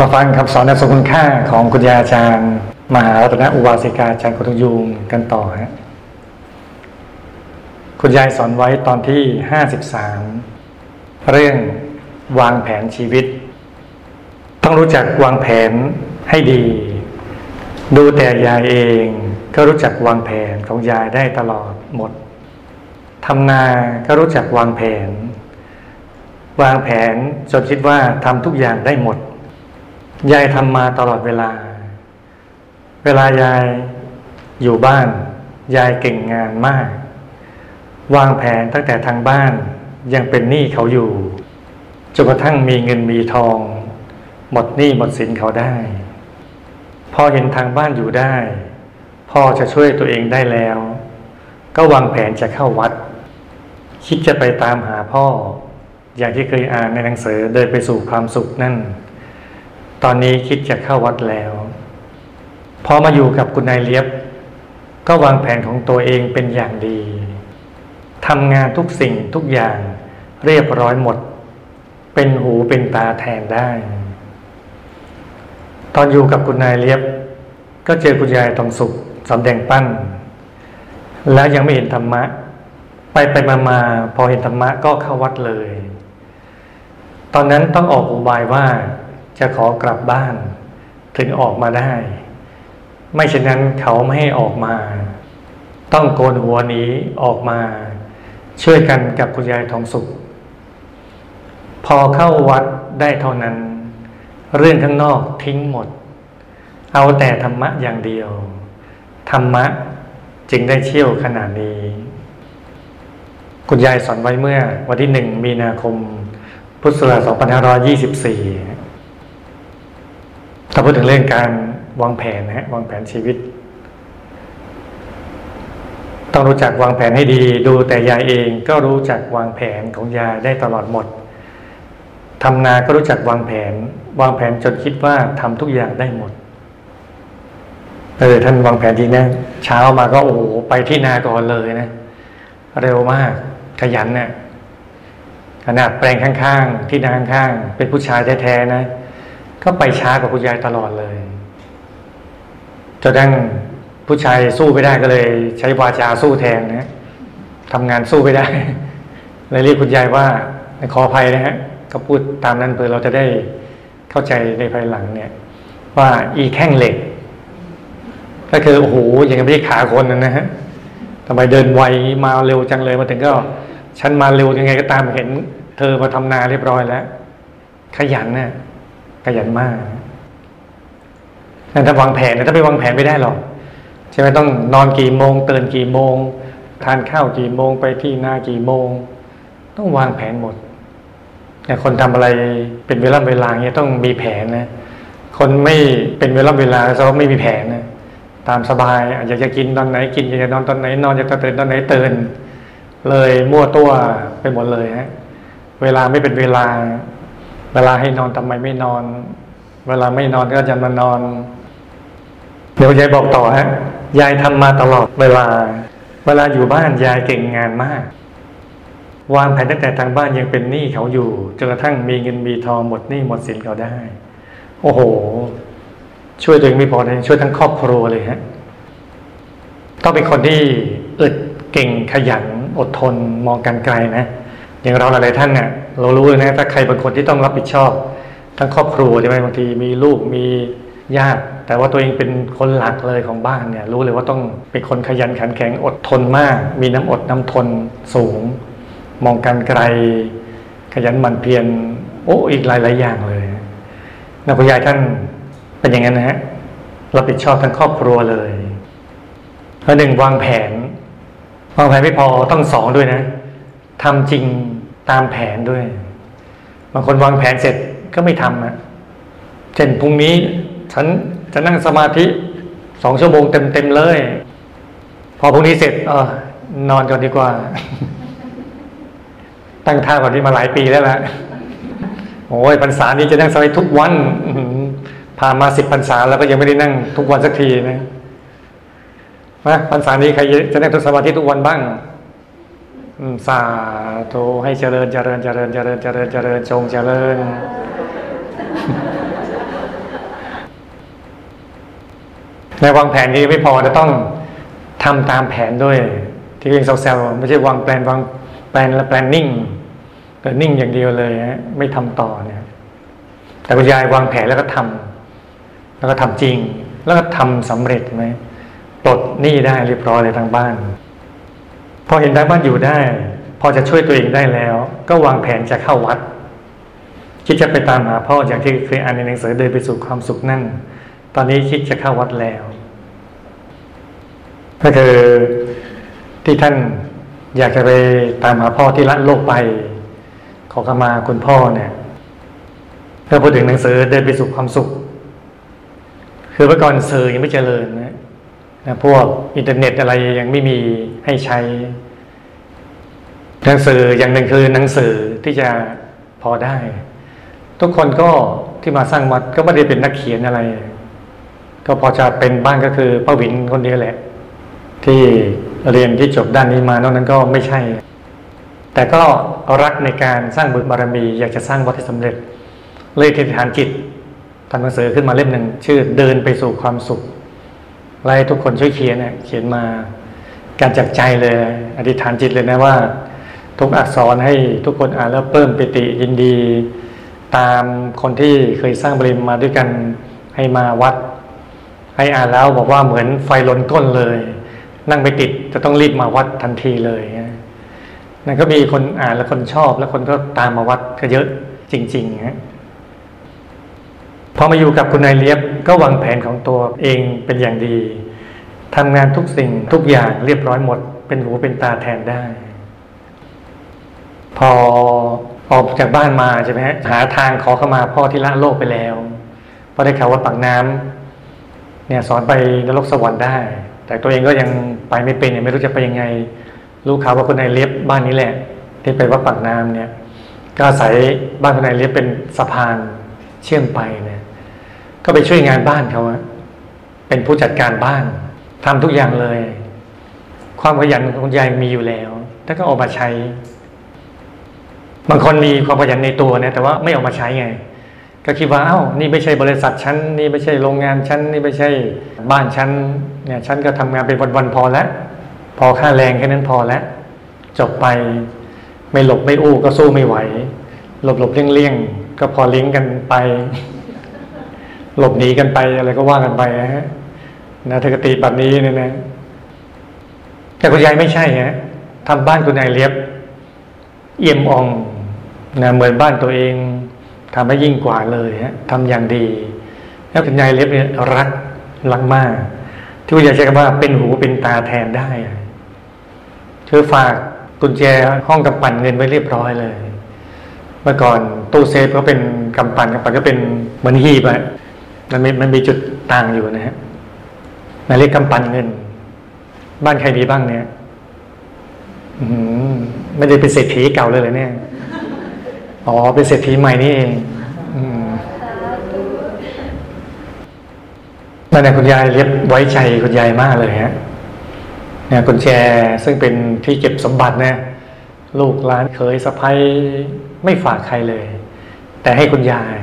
มาฟังคำสอนในสคุณค่าของคุณยาอาจารย์ มหารัตนอุบาสิกาอาจารย์กุตยูงกันต่อฮะคุณยายสอนไว้ตอนที่ห้าสิบสามเรื่องวางแผนชีวิต ต้องรู้จักวางแผนให้ดี ดูแต่ยายเอง ก็รู้จักวางแผนของยายได้ตลอดหมดทำนาก็รู้จักวางแผน วางแผนจนคิดว่าทำทุกอย่างได้หมด ยายทำมาตลอดเวลา เวลายายอยู่บ้าน ยายเก่งงานมาก วางแผนตั้งแต่ทางบ้านยังเป็นหนี้เขาอยู่จนกระทั่งมีเงินมีทอง หมดหนี้หมดสินเขาได้ พอเห็นทางบ้านอยู่ได้ พ่อจะช่วยตัวเองได้แล้ว ก็วางแผนจะเข้าวัด คิดจะไปตามหาพ่อ อย่างที่เคยอ่านในหนังสือเดินไปสู่ความสุขนั่น ตอนนี้คิดจะเข้าวัดแล้ว พอมาอยู่กับคุณนายเลียบ ก็วางแผนของตัวเองเป็นอย่างดีทำงานทุกสิ่งทุกอย่างเรียบร้อยหมด เป็นหูเป็นตาแทนได้ ตอนอยู่กับคุณนายเลียบ ก็เจอคุณยายตองสุขสำแดงปั้น แล้วยังไม่เห็นธรรมะ ไปไปมามาพอเห็นธรรมะก็เข้าวัดเลย ตอนนั้นต้องออกอุบายว่า จะขอกลับบ้าน ถึงออกมาได้ ไม่เช่นนั้นเขาไม่ให้ออกมา ต้องโกนหัวนี้ออกมา ช่วยกันกับคุณยายทองสุข พอเข้าวัดได้เท่านั้น เรื่องข้างนอกทิ้งหมด เอาแต่ธรรมะอย่างเดียว ธรรมะจึงได้เชี่ยวขนาดนี้ คุณยายสอนไว้เมื่อวันที่หนึ่งมีนาคมพุทธศักราช2524 ถ้าพูดถึงเรื่องการวางแผนนะฮะวางแผนชีวิต ต้องรู้จักวางแผนให้ดี ดูแต่ยายเองก็รู้จักวางแผนของยายได้ตลอดหมดทำนาก็รู้จักวางแผน วางแผนจนคิดว่าทำทุกอย่างได้หมดเออท่านวางแผนจริงนะเช้ามาก็โอ้โหไปที่นาก่อนเลยนะ เร็วมากขยันเนะี่ยขนาดแปลงข้างๆ ที่นาข้างๆเป็นผู้ชายแท้ๆนะ ก็ไปช้ากว่าคุณยายตลอดเลยจนดังผู้ชายสู้ไม่ได้ก็เลย ใช้วาจาสู้แทนนะทำงานสู้ไม่ได้เลยเรียกคุณยายว่าขออภัยนะฮะก็พูดตามนั้นเพื่อเราจะได้เข้าใจในภายหลังเนี่ย ว่าอีแข้งเหล็ก ก็คือโอ้โหอย่างไม่ใช่ขาคนนะฮะทำไมเดินไวมาเร็วจังเลยมาถึงก็ฉันมาเร็วยังไงก็ตามเห็น เธอมาทำนาเรียบร้อยแล้ว ขยันเนะ่ย ขยันมากแต่ถ้าวางแผนถ้าไปวางแผนไม่ได้หรอกใช่ไหมต้องนอนกี่โมงตื่นกี่โมง ทานข้าวกี่โมงไปที่นากี่โมง ต้องวางแผนหมดแต่คนทำอะไรเป็นเวลาเวลาเงี้ยต้องมีแผนนะคนไม่เป็นเวลาเวลาเขาไม่มีแผนนะตามสบายอยากจะกินตอนไหนกินอยากจะนอนตอนไหนนอนอยากจะตื่นตอนไหนตื่นเลยมั่วตัวไปหมดเลยฮะเวลาไม่เป็นเวลา เวลาให้นอนทำไมไม่นอน เวลาไม่นอนก็จะมานอน เดี๋ยวยายบอกต่อฮะ ยายทำมาตลอดเวลา เวลาอยู่บ้านยายเก่งงานมาก วางแผนตั้งแต่ทางบ้านยังเป็นหนี้เขาอยู่จนกระทั่งมีเงินมีทองหมดหนี้หมดสินเขาได้ โอ้โห ช่วยตัวเองไม่พอเลยช่วยทั้งครอบครัวเลยฮะต้องเป็นคนที่อึดเก่งขยันอดทนมองกันไกลนะ อย่างเราหลายๆท่านเนี่ยเรารู้เลยนะถ้าใครบางคนที่ต้องรับผิดชอบ ทั้งครอบครัวใช่ไหมบางทีมีลูกมีญาติแต่ว่าตัวเองเป็นคนหลักเลยของบ้านเนี่ย รู้เลยว่าต้องเป็นคนขยันขันแข็งอดทนมาก มีน้ำอดน้ำทนสูง มองการไกล ขยันหมั่นเพียรโอ้อีกหลายๆอย่างเลยนักพยายท่านเป็นอย่างนั้นนะฮะรับผิดชอบทั้งครอบครัวเลยเพราะหนึ่งวางแผนวางแผนไม่พอต้องสองด้วยนะทำจริง ตามแผนด้วย บางคนวางแผนเสร็จก็ไม่ทำนะเช่นพรุ่งนี้ฉันจะนั่งสมาธิสองชั่วโมงเต็มๆเลย พอพรุ่งนี้เสร็จเออนอนก่อนดีกว่า ตั้งท่าก่อนที่มาหลายปีแล้วละโอ้ยพรรษานี้จะนั่งสมาธิทุกวันผ่านมาสิบพรรษาแล้วก็ยังไม่ได้นั่งทุกวันสักทีนะนะพรรษานี้ใครจะนั่งทุกสมาธิทุกวันบ้าง สาธุให้เจริญเจริญเจริญเจริญเจริญเจริญจงเจริญ ในวางแผนนี้ไม่พอจะต้องทำตามแผนด้วย ที่เรียกเซลล์ไม่ใช่วางแผนวางแผนและแพลนนิ่งแต่นิ่งอย่างเดียวเลยฮะไม่ทำต่อเนี่ย แต่คุณยายวางแผนแล้วก็ทำ แล้วก็ทำจริง แล้วก็ทำสำเร็จไหมปลดหนี้ได้เรียบร้อยเลยทางบ้าน พอเห็นทางบ้านอยู่ได้ พอจะช่วยตัวเองได้แล้ว ก็วางแผนจะเข้าวัดคิดจะไปตามหาพ่ออย่างที่เคยอ่านในหนังสือเดินไปสู่ความสุขนั่น ตอนนี้คิดจะเข้าวัดแล้ว ก็คือที่ท่านอยากจะไปตามหาพ่อที่ละโลกไป ขอขมาคุณพ่อเนี่ยถ้าพูดถึงหนังสือเดินไปสู่ความสุข คือเมื่อก่อนสื่อยังไม่เจริญนะ นะพวกอินเทอร์เน็ตอะไรยังไม่มีให้ใช้ หนังสืออย่างหนึ่งคือหนังสือที่จะพอได้ ทุกคนก็ที่มาสร้างวัดก็ไม่ได้เป็นนักเขียนอะไร ก็พอจะเป็นบ้างก็คือป้าวินคนเดียวแหละ ที่เรียนที่จบด้านนี้มานอกนั้นก็ไม่ใช่ แต่ก็รักในการสร้างบุญบารมี อยากจะสร้างวัดให้สำเร็จ เลยทิฏฐานจิตทำหนังสือขึ้นมาเล่มหนึ่งชื่อเดินไปสู่ความสุข ไล่ทุกคนช่วยเขียนเนี่ยเขียนมาการจากใจเลย อธิษฐานจิตเลยนะว่า ทุกอักษรให้ทุกคนอ่านแล้วเพิ่มปิติยินดี ตามคนที่เคยสร้างบริมมาด้วยกันให้มาวัด ให้อ่านแล้วบอกว่าเหมือนไฟลนก้นเลย นั่งไปติดจะต้องรีบมาวัดทันทีเลยนั่นก็มีคนอ่านแล้วคนชอบแล้วคนก็ตามมาวัดก็เยอะจริงๆฮะ พอมาอยู่กับคุณนายเลียบก็วางแผนของตัวเองเป็นอย่างดีทำงานทุกสิ่งทุกอย่างเรียบร้อยหมด เป็นหูเป็นตาแทนได้ พอออกจากบ้านมาใช่ไหมฮะหาทางขอเข้ามาพ่อที่ละโลกไปแล้วพอได้ข่าวว่าปากน้ำเนี่ยสอนไปนรกสวรรค์ได้ แต่ตัวเองก็ยังไปไม่เป็นยังไม่รู้จะไปยังไง รู้ข่าวว่าคนนายเลียบบ้านนี้แหละ ที่ไปวัดปากน้ำเนี่ย ก็อาศัยบ้านคนนายเลียบเป็นสะพานเชื่อมไปเนี่ย ก็ไปช่วยงานบ้านเขาเป็นผู้จัดการบ้านทำทุกอย่างเลย ความขยันของคุณยายมีอยู่แล้วแต่ก็ออกมาใช้ บางคนมีความขยันในตัวนะแต่ว่าไม่ออกมาใช้ไง ก็คิดว่าเอ้านี่ไม่ใช่บริษัทฉันนี่ไม่ใช่โรงงานฉันนี่ไม่ใช่บ้านฉันเนี่ยฉันก็ทำงานเป็นวันๆพอแล้ว พอค่าแรงแค่นั้นพอแล้วจบไปไม่หลบไม่อู้ก็สู้ไม่ไหว หลบหลบเลี่ยงเลี่ยงก็พอลิงก์กันไป หลบหนีกันไปอะไรก็ว่ากันไปนะฮะนะทกติแบบนี้เนี่ยนะแต่คุณยายไม่ใช่ฮะทำบ้านคุณยายเลียบ เอี่ยมอ่องนะเหมือนบ้านตัวเองทำให้ยิ่งกว่าเลยฮะทำอย่างดี แล้วคุณยายเลียบเนี่ยรักรักมาก ที่คุณยายใช้คำว่าเป็นหูเป็นตาแทนได้เธอฝากกุญแจห้องกำปั่นเงินไว้เรียบร้อยเลย เมื่อก่อนตู้เซฟก็เป็นกำปั่นกำปั่นก็เป็นเหมือนหีบอะ มันมีมันมีจุดต่างอยู่นะฮะหมายเลขกำปั้นเงิน บ้านใครมีบ้างเนี่ยไม่ได้เป็นเศรษฐีเก่าเลยเลยเนี่ย อ๋อ เป็นเศรษฐีใหม่นี่เองนั่นแหละคุณยายเรียบไว้ใจคุณยายมากเลยฮะเนี่ยคุณแจซึ่งเป็นที่เก็บสมบัตินะลูกหลานเคยสะพ้ายไม่ฝากใครเลย แต่ให้คุณยาย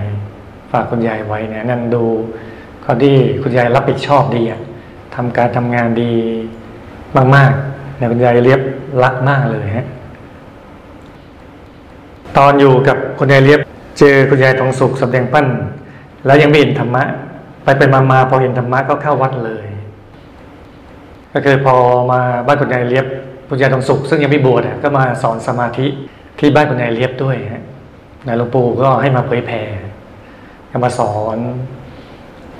ฝากคุณยายไว้เนี่ยนั่นดูเขาที่คุณยายรับผิดชอบดีอะทำการทำงานดีมากๆเนี่ยคุณยายเรียบรักมากเลยฮะตอนอยู่กับคุณยายเรียบเจอคุณยายทองสุขสำแดงปั้น แล้วยังไม่เห็นธรรมะ ไปไปมามาพอเห็นธรรมะก็เข้าวัดเลย ก็คือพอมาบ้านคุณยายเรียบคุณยายทองสุข ซึ่งยังไม่บวชก็มาสอนสมาธิที่บ้านคุณยายเรียบด้วยฮะนายหลวงปู่ก็ให้มาเผยแผ่ จะมาสอน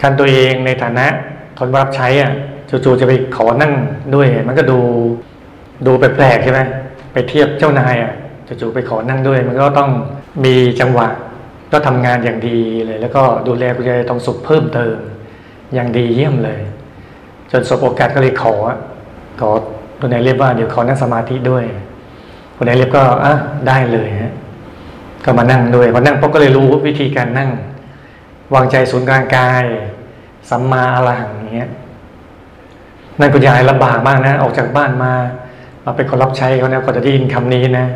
คันตัวเองในฐานะคนรับใช้อะจู่ๆจะไปขอนั่งด้วย มันก็ดูดูแปลกๆใช่ไหมไปเทียบเจ้านายอะจู่ๆไปขอนั่งด้วย มันก็ต้องมีจังหวะก็ทำงานอย่างดีเลย แล้วก็ดูแลคุณยายทองสุขเพิ่มเติม อย่างดีเยี่ยมเลย จนสบโอกาสก็เลยขอขอคุณนายเรียบว่าเดี๋ยวขอนั่งสมาธิด้วยคุณนายเรียบก็อะได้เลยฮะก็มานั่งด้วยพอนั่งปุ๊บก็เลยรู้วิธีการนั่ง วางใจศูนย์กลางกาย สัมมาอรหังอย่างเงี้ยนั่นคุณยายลำบากมากนะ ออกจากบ้านมา มาเป็นคนรับใช้เขาเนี่ยก็จะได้ยินคำนี้นะ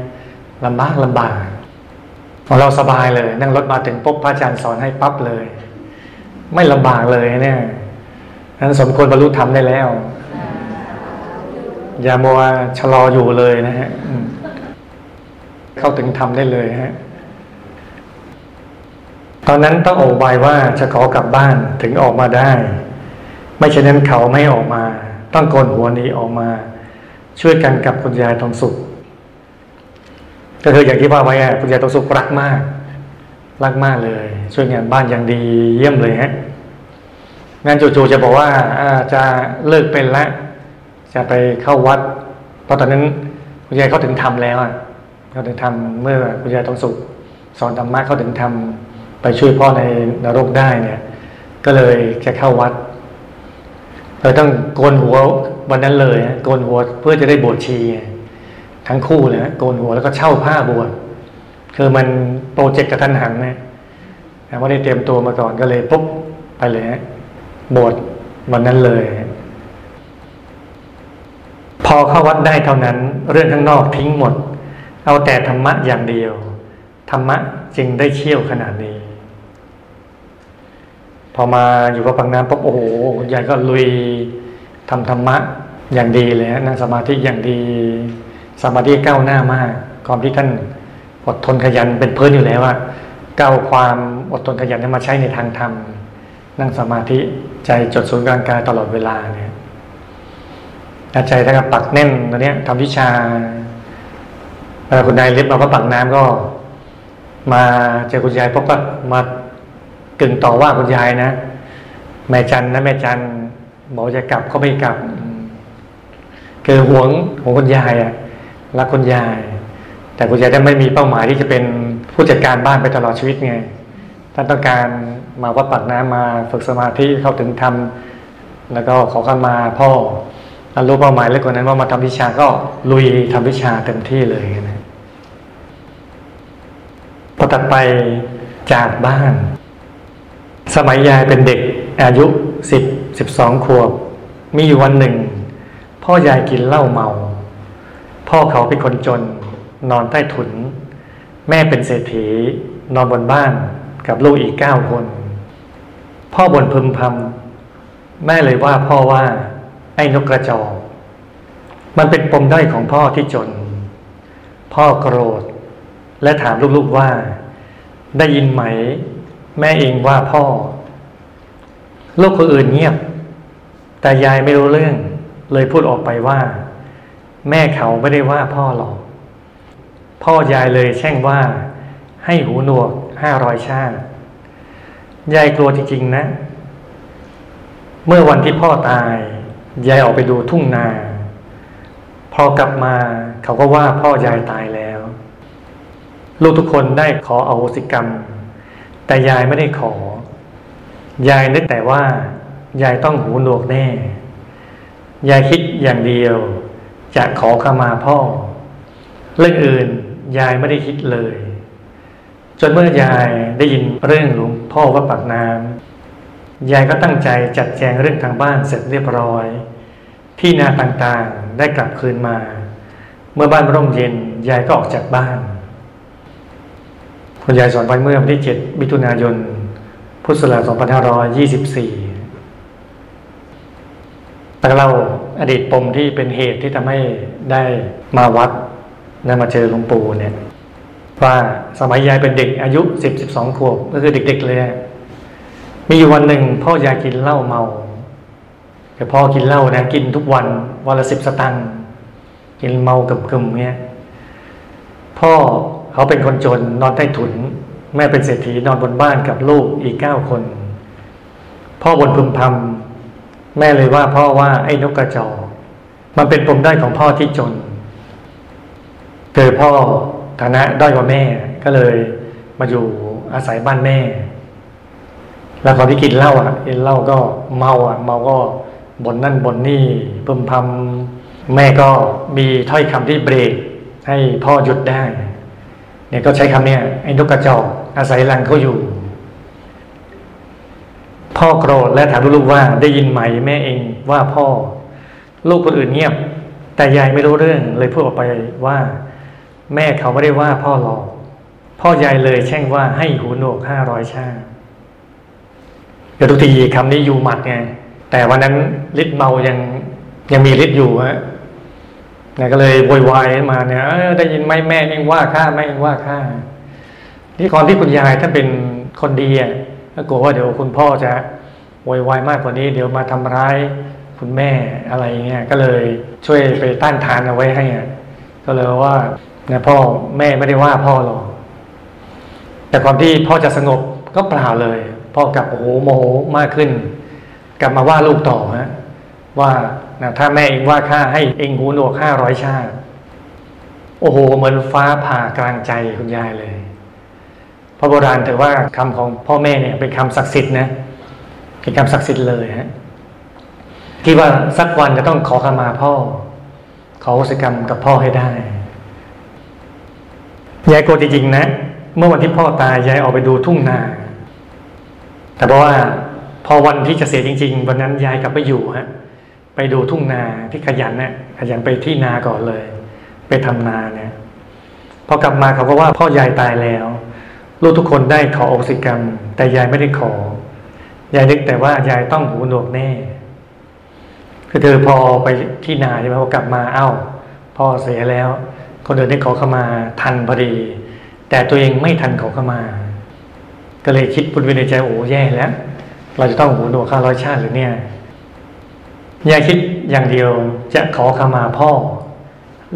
ลำบากลำบากของเราสบายเลย นั่งรถมาถึงปุ๊บพระอาจารย์สอนให้ปั๊บเลย ไม่ลำบากเลยเนี่ยนั้นสมควรบรรลุธรรมได้แล้ว อย่ามัวชะลออยู่เลยนะฮะเข้าถึงธรรมได้เลยฮะ ตอนนั้นต้องโอบายว่าจะขอกลับบ้านถึงออกมาได้ ไม่เช่นนั้นเขาไม่ออกมา ต้องโกนหัวนี้ออกมา ช่วยกันกับคุณยายทองสุข ก็คืออย่างที่ว่าไว้คุณยายทองสุขรักมาก รักมากเลย ช่วยงานบ้านอย่างดีเยี่ยมเลยฮะงานจู่ๆจะบอกว่าจะเลิกเป็นล้วจะไปเข้าวัดเพราะตอนนั้นคุณยายเขาถึงทำแล้วอะเขาถึงทำเมื่อคุณยายทองสุข สอนธรรมะเขาถึงทำ ไปช่วยพ่อในนรกได้เนี่ย ก็เลยจะเข้าวัดเลยต้องโกนหัววันนั้นเลยโกนหัวเพื่อจะได้บวชชี ทั้งคู่เลยโกนหัวแล้วก็เช่าผ้าบวชคือมันโปรเจกต์กระทันหันนะไม่ได้เตรียมตัวมาก่อนก็เลยปุ๊บไปเลยบวชวันนั้นเลย พอเข้าวัดได้เท่านั้น เรื่องข้างนอกทิ้งหมด เอาแต่ธรรมะอย่างเดียว ธรรมะจึงได้เชี่ยวขนาดนี้ พอมาอยู่กับปังน้ำปุ๊บโอ้โหยายก็ลุยทำธรรมะอย่างดีเลยนั่งสมาธิอย่างดี สมาธิก้าวหน้ามาก ความที่ท่านอดทนขยันเป็นเพื่อนอยู่แล้วว่าก้าวความอดทนขยันมาใช้ในทางธรรม นั่งสมาธิใจจดศูนย์กลางกายตลอดเวลาเนี่ยใจถ้ากับปักแน่นตอนนี้ทำวิชาเวลาคุณนายเล็บมาก็ปักน้ำก็ มาเจอคุณยายพบก็มา กึ่งต่อว่าคุณยายนะ แม่จันนะแม่จันบอกจะกลับก็ไม่กลับคือห่วงห่วงคุณยายอะรักคุณยาย แต่คุณยายจะไม่มีเป้าหมายที่จะเป็นผู้จัดการบ้านไปตลอดชีวิตไงท่านต้องการมาวัดปากน้ำมาฝึกสมาธิเข้าถึงธรรมแล้วก็ขอกันมาพ่อรู้เป้าหมายเล็กกว่านั้นว่ามาทำวิชาก็ลุยทำวิชาเต็มที่เลยนะพอตัดไปจากบ้าน สมัยยายเป็นเด็กอายุสิบสิบสองขวบ มีอยู่วันหนึ่ง พ่อยายกินเหล้าเมา พ่อเขาเป็นคนจน นอนใต้ถุน แม่เป็นเศรษฐี นอนบนบ้านกับลูกอีกเก้าคน พ่อบ่นพึมพำแม่เลยว่าพ่อว่า ไอ้นกกระจอกมันเป็นปมด้อยของพ่อที่จน พ่อโกรธ และถามลูกๆว่า ได้ยินไหม แม่เองว่าพ่อ ลูกคนอื่นเงียบ แต่ยายไม่รู้เรื่อง เลยพูดออกไปว่า แม่เขาไม่ได้ว่าพ่อหรอก พ่อยายเลยแช่งว่า ให้หูหนวกห้าร้อยชาติ ยายกลัวจริงๆนะ เมื่อวันที่พ่อตาย ยายออกไปดูทุ่งนา พอกลับมาเขาก็ว่าพ่อยายตายแล้ว ลูกทุกคนได้ขออาโหสิกรรม แต่ยายไม่ได้ขอ ยายนึกแต่ว่า ยายต้องหูหนวกแน่ ยายคิดอย่างเดียว จะขอขมาพ่อ เรื่องอื่นยายไม่ได้คิดเลย จนเมื่อยายได้ยินเรื่องหลวงพ่อวัดปากน้ำยายก็ตั้งใจจัดแจงเรื่องทางบ้านเสร็จเรียบร้อย ที่นาต่างๆได้กลับคืนมา เมื่อบ้านร่มเย็นยายก็ออกจากบ้าน คุณยายสอนไปเมื่อวันที่ 7 มิถุนายน พุทธศักราช 2524แต่เราอดีตปมที่เป็นเหตุที่ทำให้ได้มาวัดและมาเจอหลวงปู่เนี่ย ว่าสมัยยายเป็นเด็กอายุสิบสิบสองขวบก็คือเด็กๆเลย มีอยู่วันหนึ่งพ่อยายกินเหล้าเมาแต่พ่อกินเหล้านะกินทุกวันวันละสิบสตังค์กินเมากับกึมเนี้ยพ่อ เขาเป็นคนจนนอนใต้ถุน แม่เป็นเศรษฐีนอนบนบ้านกับลูกอีกเก้าคน พ่อบนพึมพำแม่เลยว่าพ่อว่าไอ้นกกระจอกมันเป็นปมได้ของพ่อที่จนเกิดพ่อฐานะด้อยกว่าแม่ก็เลยมาอยู่อาศัยบ้านแม่ แล้วตอที่กินเหล้าอะกินเหล้าก็เมาอะ เมาก็บนนั่นบนนี่พึมพำแม่ก็มีถ้อยคำที่เบรกให้พ่อหยุดได้ เนี่ยก็ใช้คำเนี้ยไอ้นกกระจอกอาศัยรังเขาอยู่ พ่อโกรธและถามลูกว่าได้ยินไหมแม่เองว่าพ่อ ลูกคนอื่นเงียบ แต่ยายไม่รู้เรื่องเลยพูดออกไปว่า แม่เขาไม่ได้ว่าพ่อหลอกพ่อยายเลยแช่งว่าให้หูหนวกห้าร้อยชาเดี๋ยวทุกทีคำนี้อยู่หมัดไงแต่วันนั้นฤทธิ์เมายังยังมีฤทธิ์อยู่ฮะ นี่ยก็เลยโวยวายมาเนี่ยออได้ยินไหมแม่เองว่าข้าแม่เองว่าข้าที่ก่อนที่คุณยายท่านเป็นคนดีอะก็กลัวว่าเดี๋ยวคุณพ่อจะโวยวายมากกว่านี้ เดี๋ยวมาทำร้ายคุณแม่อะไรเงี้ยก็เลยช่วยไปต้านทานเอาไว้ให้อะก็เลยว่าเนี่ยพ่อแม่ไม่ได้ว่าพ่อหรอกแต่ก่อนที่พ่อจะสงบก็เปล่าเลยพ่อกลับโอ้โหโมโหมากขึ้น กลับมาว่าลูกต่อฮะ ว่านะถ้าแม่เองว่าข้าให้เองหูหนวกห้าร้อยชาติ โอ้โห เหมือนฟ้าผ่ากลางใจคุณยายเลย พระโบราณถือว่าคำของพ่อแม่เนี่ยเป็นคำศักดิ์สิทธิ์นะเป็นคำศักดิ์สิทธิ์เลยฮะที่ว่าสักวันจะต้องขอขมาพ่อ ขอวสิกรรมกับพ่อให้ได้ยายโกรธจริงๆนะ เมื่อวันที่พ่อตายยายออกไปดูทุ่งนา แต่เพราะว่าพอวันที่จะเสียจริง ๆ วันนั้นยายกลับไปอยู่ฮะ ไปดูทุ่งนาที่ขยันเนี่ยขยันไปที่นาก่อนเลย ไปทำนาเนี่ยพอกลับมาเขาก็ว่าพ่อยายตายแล้ว ลูกทุกคนได้ขออกสิกรรม แต่ยายไม่ได้ขอยายนึกแต่ว่ายายต้องหูหนวกแน่คือเธอพอไปที่นาใช่ไหมพอกลับมาเอ้า พ่อเสียแล้วคนอื่นได้ขอเข้ามาทันพอดี แต่ตัวเองไม่ทันขอเข้ามา ก็เลยคิดบุญวินในใจโอ้แย่แล้ว เราจะต้องหูหนวกข้าร้อยชาติหรือเนี่ย ยายคิดอย่างเดียวจะขอขมาพ่อ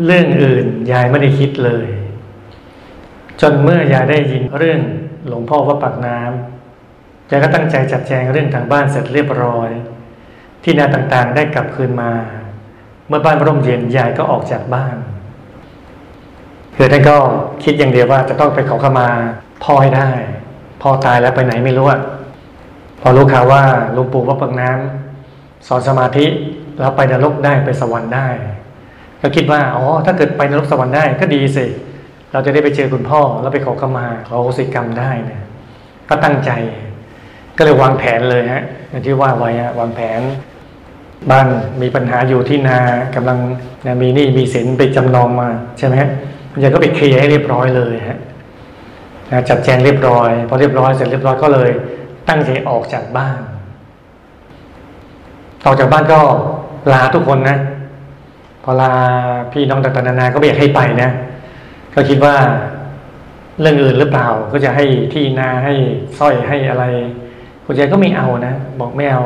เรื่องอื่นยายไม่ได้คิดเลย จนเมื่อยายได้ยินเรื่องหลวงพ่อว่าปากน้ำยายก็ตั้งใจจัดแจงเรื่องทางบ้านเสร็จเรียบร้อย ที่นาต่างๆได้กลับคืนมา เมื่อบ้านร่มเย็นยายก็ออกจากบ้านคือท่านก็คิดอย่างเดียวว่าจะต้องไปขอขมาพ่อให้ได้พ่อตายแล้วไปไหนไม่รู้อะพอรู้ข่าวว่าหลวงปู่ว่าปากน้ำ สอนสมาธิแล้วไปนรกได้ไปสวรรค์ได้ ก็คิดว่าอ๋อถ้าเกิดไปนรกสวรรค์ได้ก็ดีสิเราจะได้ไปเจอคุณพ่อแล้วไปขอขมาขอโหสิกรรมได้เนี่ยก็ตั้งใจ ก็เลยวางแผนเลยฮะอย่างที่ว่าไว้ฮะวางแผนบ้านมีปัญหาอยู่ที่นากำลังนะมีหนี้มีสินไปจำนองมาใช่ไหมฮะคุณยายก็ไปเคลียร์ให้เรียบร้อยเลยฮะนะจัดแจงเรียบร้อยพอเรียบร้อยเสร็จเรียบร้อยก็เลย ตั้งใจออกจากบ้าน ออกจากบ้านก็ลาทุกคนนะ พอลาพี่น้องต่างๆนานาก็ไม่อยากให้ไปนะ ก็คิดว่าเรื่องอื่นหรือเปล่า ก็จะให้ที่นาให้สร้อยให้อะไร คุณยายก็ไม่เอานะ บอกไม่เอา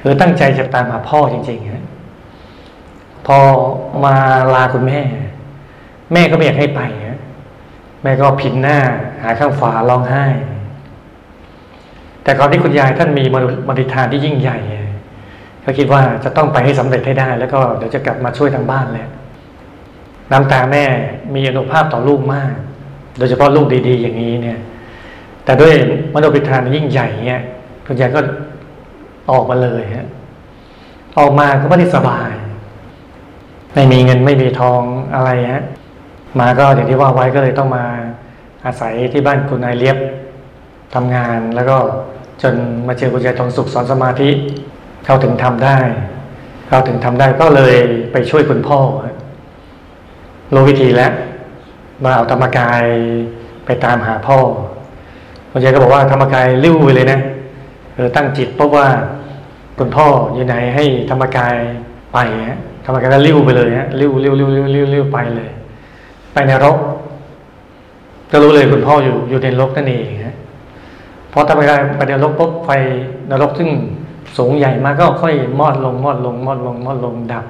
คือตั้งใจจะตามหาพ่อจริงๆฮะพอมาลาคุณแม่ แม่ก็ไม่อยากให้ไปฮะแม่ก็ผินหน้า หาข้างฝาร้องไห้ แต่ก่อนที่คุณยายท่านมีมรดทานที่ยิ่งใหญ่ ก็คิดว่าจะต้องไปให้สำเร็จให้ได้ แล้วก็เดี๋ยวจะกลับมาช่วยทางบ้านแหละน้ำตาแม่มีอนุภาพต่อลูกมาก โดยเฉพาะลูกดี ๆ อย่างนี้เนี่ย แต่ด้วยมโนปิธานยิ่งใหญ่เนี่ยคุณยายก็ออกมาเลยฮะออกมาก็ไม่ได้สบาย ไม่มีเงินไม่มีทองอะไรฮะมาก็อย่างที่ว่าไว้ก็เลยต้องมาอาศัยที่บ้านคุณนายเลียบทำงานแล้วก็จนมาเจอคุณยายทองสุขสอนสมาธิ เขาถึงทำได้เขาถึงทำได้ก็เลยไปช่วยคุณพ่อรู้วิธีแล้วมาเอาธรรมกายไปตามหาพ่อคุณยายก็บอกว่าธรรมกายริ้วไปเลยนะเออตั้งจิตเพราะว่าคุณพ่ออยู่ไหนให้ธรรมกายไปฮะธรรมกายก็ริ้วไปเลยฮะริ้วริ้วริ้วริ้วริ้วริ้วไปเลย ไปในรกก็รู้เลยคุณพ่ออยู่อยู่ในรกนั่นเองฮะพอธรรมกายไปในรกปุ๊บไฟนรกซึ่ง สูงใหญ่มากก็ค่อยมอดลงมอดลงมอดลงมอดลงดับ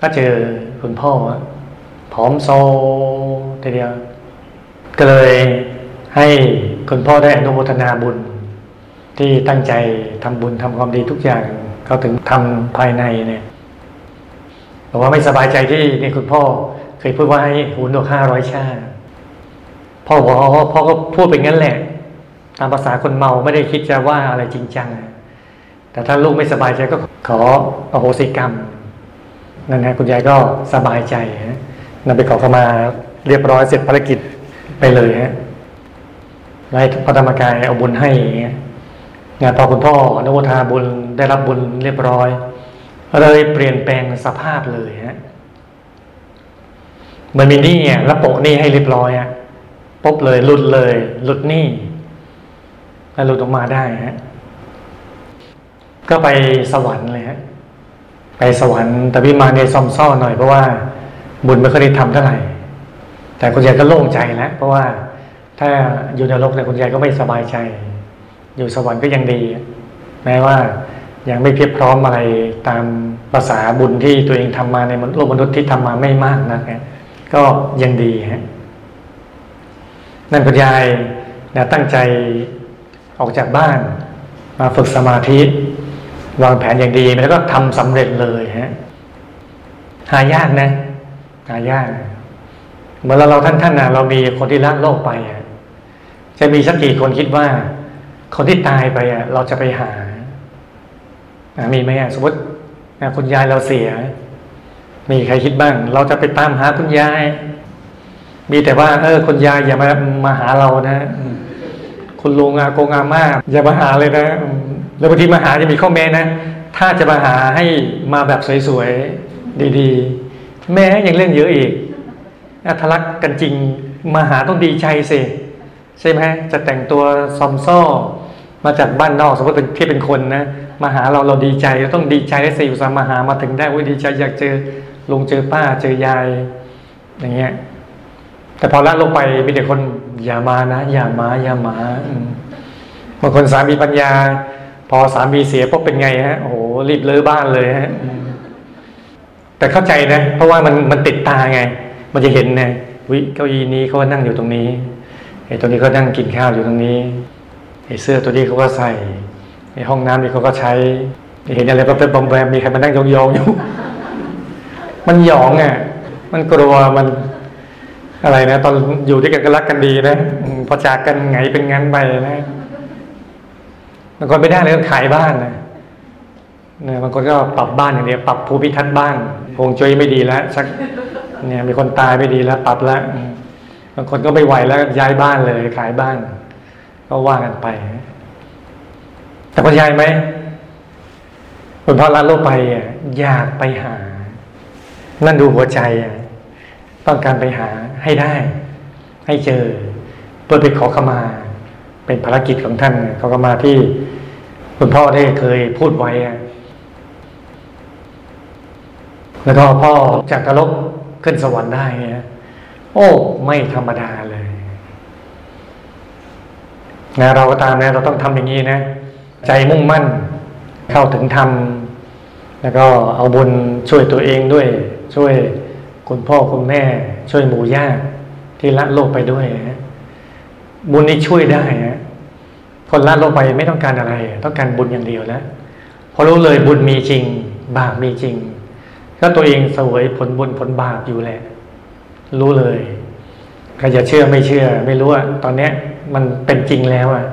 ก็เจอคุณพ่อผอมโซทีเดียว ก็เลยให้คุณพ่อได้อนุโมทนาบุญ ที่ตั้งใจทำบุญทำความดีทุกอย่างเขาถึงทำภายในเนี่ยบอกว่าไม่สบายใจที่นี่คุณพ่อเคยพูดว่าให้หูหนวกห้าร้อยชาพ่อบอกพ่อก็พูดเป็นงั้นแหละ ตามภาษาคนเมาไม่ได้คิดจะว่าอะไรจริงจัง แต่ถ้าลูกไม่สบายใจก็ขออโหสิกรรมนั่นฮะคุณยายก็สบายใจฮะนำไปขอเข้ามาเรียบร้อยเสร็จภารกิจไปเลยฮะให้พระธรรมกายเอาบุญให้งานพอคุณพ่อนโมทาบุญได้รับบุญเรียบร้อยเลยเปลี่ยนแปลงสภาพเลยฮะมันมีนี่เนี่ยแล้วโปะนี่ให้เรียบร้อยอะปุ๊บเลยหลุดเลยหลุดนี่แล้วหลุดออกมาได้ฮะ ก็ไปสวรรค์เลยฮะไปสวรรค์แต่พี่มาในซอมซ่อหน่อยเพราะว่าบุญไม่เคยได้ทำเท่าไหร่ แต่คุณยายก็โล่งใจแล้วเพราะว่าถ้าอยู่ในโลกเนี่ยคุณยายก็ไม่สบายใจ อยู่สวรรค์ก็ยังดี แม้ว่ายังไม่เพียบพร้อมอะไรตามภาษาบุญที่ตัวเองทำมาในโลกมนุษย์ที่ทำมาไม่มากนะฮะก็ยังดีฮะนั่นคุณยายนะตั้งใจออกจากบ้านมาฝึกสมาธิ วางแผนอย่างดีแล้วก็ทำสำเร็จเลยฮะหายากนะ หายากเมื่อเราเราท่านท่านนะเรามีคนที่ละโลกไปอะจะมีสักกี่คนคิดว่า คนที่ตายไปอะ เราจะไปหามีไหมอะสมมติคุณยายเราเสีย มีใครคิดบ้าง เราจะไปตามหาคุณยาย มีแต่ว่า เออคุณยายอย่ามามาหาเรานะ คุณลุงอาโกงอาม่าอย่ามาหาเลยนะ แล้วบางทีมาหาจะมีข้อแม้นะ ถ้าจะมาหาให้มาแบบสวยๆดีๆ แม่ยังเล่นเยอะอีกอัทลักกันจริงมาหาต้องดีใจสิใช่ไหมจะแต่งตัวซอมซ่อมาจากบ้านนอกสมมติเป็นที่เป็นคนนะมาหาเราเราดีใจเราต้องดีใจได้สิอุตส่าห์มาหามาถึงได้ว่าดีใจอยากเจอลุงเจอป้าเจอยาย อย่างเงี้ย แต่พอละลงไปมีแต่คนอย่ามานะ อย่ามาอย่ามาบางคนสามีปัญญา พอสามีเสียพวกเป็นไงฮะโอ้โหรีบเลิกบ้านเลยฮะแต่เข้าใจนะ เพราะว่ามันมันติดตาไง มันจะเห็นนะวิเก้าอี้นี้เขานั่งอยู่ตรงนี้ไอ้ตรงนี้เขานั่งกินข้าวอยู่ตรงนี้ไอ้เสื้อตัวนี้เขาก็ใส่ไอ้ห้องน้ำนี่เขาก็ใช้เห็นอะไรก็เป็นบอมแบมมีใครมานั่งยองๆอยู่ มันหยองอะมันกลัวมันอะไรนะ ตอนอยู่ด้วยกันก็รักกันดีนะพอจากกันไงเป็นงั้นไปนะ บางคนไม่ได้เลยต้องขายบ้านนะเนี่ยบางคนก็ปรับบ้านอย่างเดียวปรับภูมิทัศน์บ้านคงจุยไม่ดีแล้วสักเนี่ยมีคนตายไม่ดีแล้ว ปรับแล้วบางคนก็ไม่ไหวแล้วย้ายบ้านเลย ขายบ้าน ก็ว่ากันไป แต่คนย้ายไหมคนพอละโลกไปอยากไปหา นั่นดูหัวใจต้องการไปหาให้ได้ ให้เจอ เพื่อไปขอขมา เป็นภารกิจของท่านขอขมาที่ คุณพ่อได้เคยพูดไว้ แล้วก็พ่อจากนรกขึ้นสวรรค์ได้เนี่ยโอ้ ไม่ธรรมดาเลยนะเราก็ตามนะ เราต้องทำอย่างนี้นะ ใจมุ่งมั่น เข้าถึงธรรม แล้วก็เอาบุญช่วยตัวเองด้วย ช่วยคุณพ่อคุณแม่ ช่วยหมู่ญาติที่ละโลกไปด้วยนะบุญนี้ช่วยได้นะ คนละโลกไปไม่ต้องการอะไร ต้องการบุญอย่างเดียวแล้วพอรู้เลยบุญมีจริง บาปมีจริง ก็ตัวเองสวยผลบุญผลบาปอยู่แหละ รู้เลยใครจะเชื่อไม่เชื่อ ไม่รู้ว่าตอนเนี้ยมันเป็นจริงแล้วอะ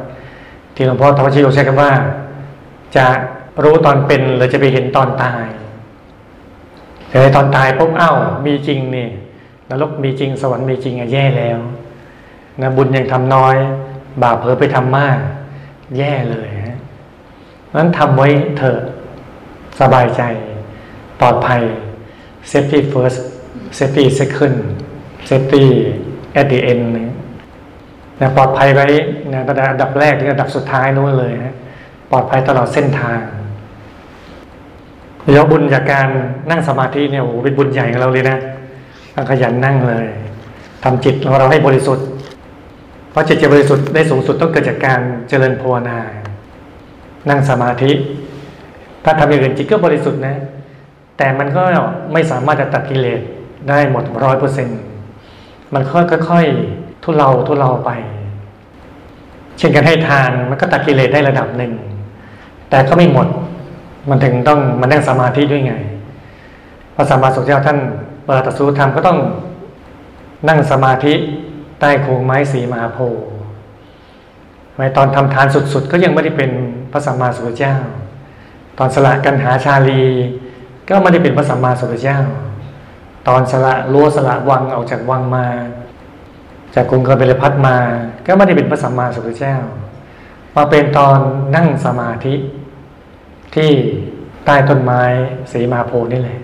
ที่หลวงพ่อทวชโยใช้คำว่า จะรู้ตอนเป็นหรือจะไปเห็นตอนตายแต่ตอนตายปุ๊บเอ้ามีจริงนี่นรกมีจริงสวรรค์มีจริงอะแย่แล้วนะบุญยังทำน้อย บาปเผลอไปทำมาก แย่เลยนะนั้นทำไว้เถอะสบายใจ ปลอดภัย safety first safety second safety at the end นะปลอดภัยไว้นะระดับแรกถึงระดับสุดท้ายนู้นเลยนะปลอดภัยตลอดเส้นทางเดี๋ยวบุญจากการนั่งสมาธิเนี่ยโอ้โหเป็นบุญใหญ่ของเราเลยนะขยันนั่งเลยทำจิตของเราให้บริสุทธิ์ เพราะจิตจะบริสุทธิ์ได้สูงสุดต้องเกิดจากการเจริญภาวนา นั่งสมาธิ ถ้าทำอย่างอื่นจิตก็บริสุทธิ์นะ แต่มันก็ไม่สามารถจะตัดกิเลสได้หมดร้อยเปอร์เซ็นต์มันค่อยๆทุเลาทุเลาไป เช่นกันให้ทานมันก็ตัดกิเลสได้ระดับหนึ่ง แต่ก็ไม่หมด มันถึงต้องมันนั่งสมาธิด้วยไง พระสัมมาสัมพุทธเจ้าท่านเปิดตสูธรรมก็ต้องนั่งสมาธิ ใต้โคงไม้สีมหาโพธิ์ไว้ตอนทำทานสุดๆ ก็ยังไม่ได้เป็นพระสัมมาสัมพุทธเจ้า ตอนสละกันหาชาลี ก็ไม่ได้เป็นพระสัมมาสัมพุทธเจ้า ตอนสละรั้วสละวังออกจากวังมา จากกรุงกบิลพัทมา ก็ไม่ได้เป็นพระสัมมาสัมพุทธเจ้า มาเป็นตอนนั่งสมาธิ ที่ใต้ต้นไม้สีมาโพนี่แหละ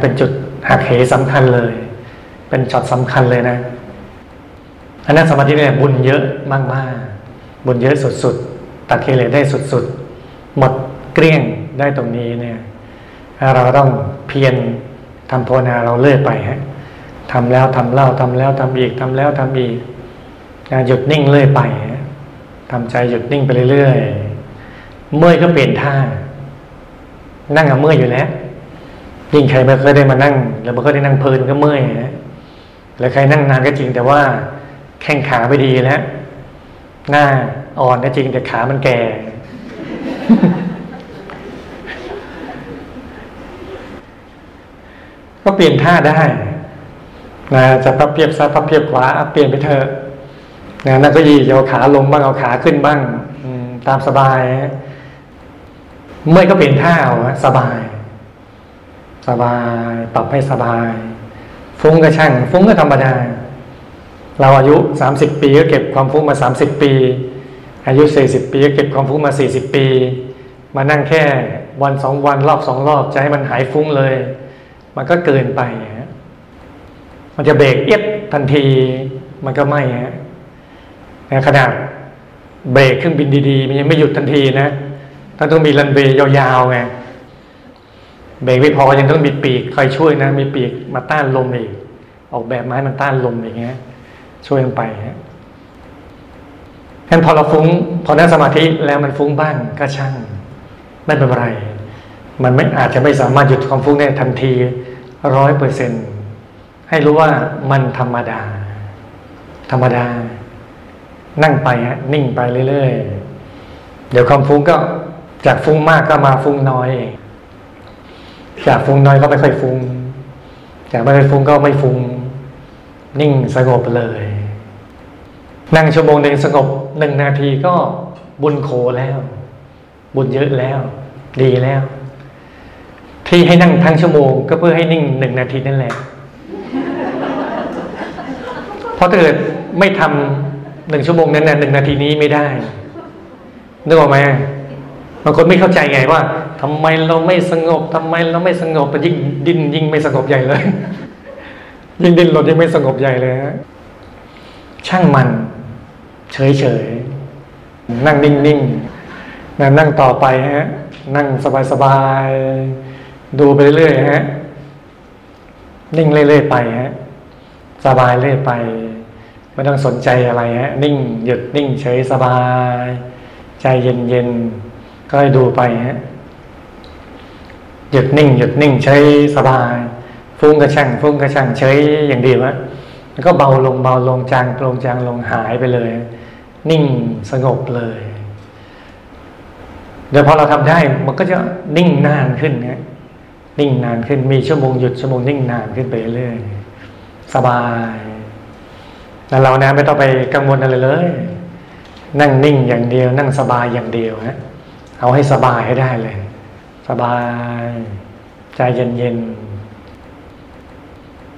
เป็นจุดหักเหสำคัญเลย เป็นจอดสำคัญเลยนะ อันนั้นสมาธิเนี่ยบุญเยอะมากๆ บุญเยอะสุดๆ ตัดเกเลได้สุดๆ หมดเกลี้ยงได้ตรงนี้เนี่ยเราต้องเพียรทำภาวนาเราเลื่อยไปฮะทำแล้วทำเล่าทำแล้วทำอีกทำแล้วทำอีกหยุดนิ่งเลื่อยไปทำใจหยุดนิ่งไปเรื่อยๆ เมื่อยก็เปลี่ยนท่า นั่งกับเมื่อยอยู่แล้วยิ่งใครไม่เคยได้มานั่ง แล้วไม่เคยได้นั่งเพลินก็เมื่อยนะแล้วใครนั่งนานก็จริงแต่ว่า แข้งขาไม่ดีแล้วหน้าอ่อนก็จริงแต่ขามันแก่ ก็เปลี่ยนท่าได้นะจะพับเพียบซ้ายพับเพียบขวาเปลี่ยนไปเถอะนะนั่นก็ยีเอาขาลงบ้างเอาขาขึ้นบ้างตามสบาย เมื่อก็เปลี่ยนท่าเอาสบาย สบาย ปรับให้สบาย ฟุ้งก็ช่าง ฟุ้งก็ธรรมดา เราอายุสามสิบปีก็เก็บความฟุ้งมาสามสิบปี อายุสี่สิบปีก็เก็บความฟุ้งมาสี่สิบปี มานั่งแค่วันสองวันรอบสองรอบจะให้มันหายฟุ้งเลย มันก็เกินไปมันจะเบรกเอียดทันทีมันก็ไม่ฮะขนาดเบรกเครื่องบินดีๆ มันยังไม่หยุดทันทีนะถ้าต้องมีรันเวย์ยาวๆไงเบรกไม่พอยังต้องมีปีกคอยช่วยนะ มีปีกมาต้านลมอีก ออกแบบมาให้มันต้านลมอย่างเงี้ย ช่วยลงไปฮะงั้นพอเราฟุ้ง พอนั่งสมาธิแล้วมันฟุ้งบ้างก็ช่าง ไม่เป็นไร มันไม่อาจจะไม่สามารถหยุดความฟุ้งได้ทันทีร้อยเปอร์เซ็นให้รู้ว่ามันธรรมดา ธรรมดา นั่งไปฮะนิ่งไปเรื่อยๆ เดี๋ยวความฟุ้งก็จากฟุ้งมากก็มาฟุ้งน้อยจากฟุ้งน้อยก็ไม่ค่อยฟุ้งจากไม่ค่อยฟุ้งก็ไม่ฟุ้ง นิ่งสงบเลย นั่งชั่วโมงหนึ่งสงบหนึ่งนาทีก็บุญโขแล้ว บุญเยอะแล้ว ดีแล้ว ที่ให้นั่งทั้งชั่วโมง ก็เพื่อให้นิ่งหนึ่งนาทีนั่นแหละเพราะถ้าเกิดไม่ทำหนึ่งชั่วโมงนั้นนะหนึ่งนาทีนี้ไม่ได้นึกออกไหมบางคนไม่เข้าใจไงว่าทำไมเราไม่สงบทำไมเราไม่สงบแต่ยิ่งดิ้นยิ่งไม่สงบใหญ่เลย ยิ่งดิ้นรนยิ่งไม่สงบใหญ่เลยฮะช่างมัน เฉยเฉยนั่งนิ่งนิ่งนั่งต่อไปฮะ นั่งสบายสบายดูไปเรื่อยฮะ นิ่งเรื่อยๆไปฮะ สบายเรื่อยไป ไม่ต้องสนใจอะไรฮะ นิ่งหยุดนิ่งเฉยสบาย ใจเย็นเย็นก็ให้ดูไปฮะหยุดนิ่งหยุดนิ่งใช้สบาย ฟุ้งกระช่างฟุ้งกระช่างใช้อย่างเดียวฮะแล้วก็เบาลงเบาลงจางลงจางลงหายไปเลย นิ่งสงบเลยเดี๋ยวพอเราทำได้มันก็จะนิ่งนานขึ้นฮะนิ่งนานขึ้นมีชั่วโมงหยุดชั่วโมงนิ่งนานขึ้นไปเรื่อยสบายแล้วเรานะไม่ต้องไปกังวลอะไรเลย นั่งนิ่งอย่างเดียว นั่งสบายอย่างเดียวฮะเอาให้สบายให้ได้เลย สบาย ใจเย็น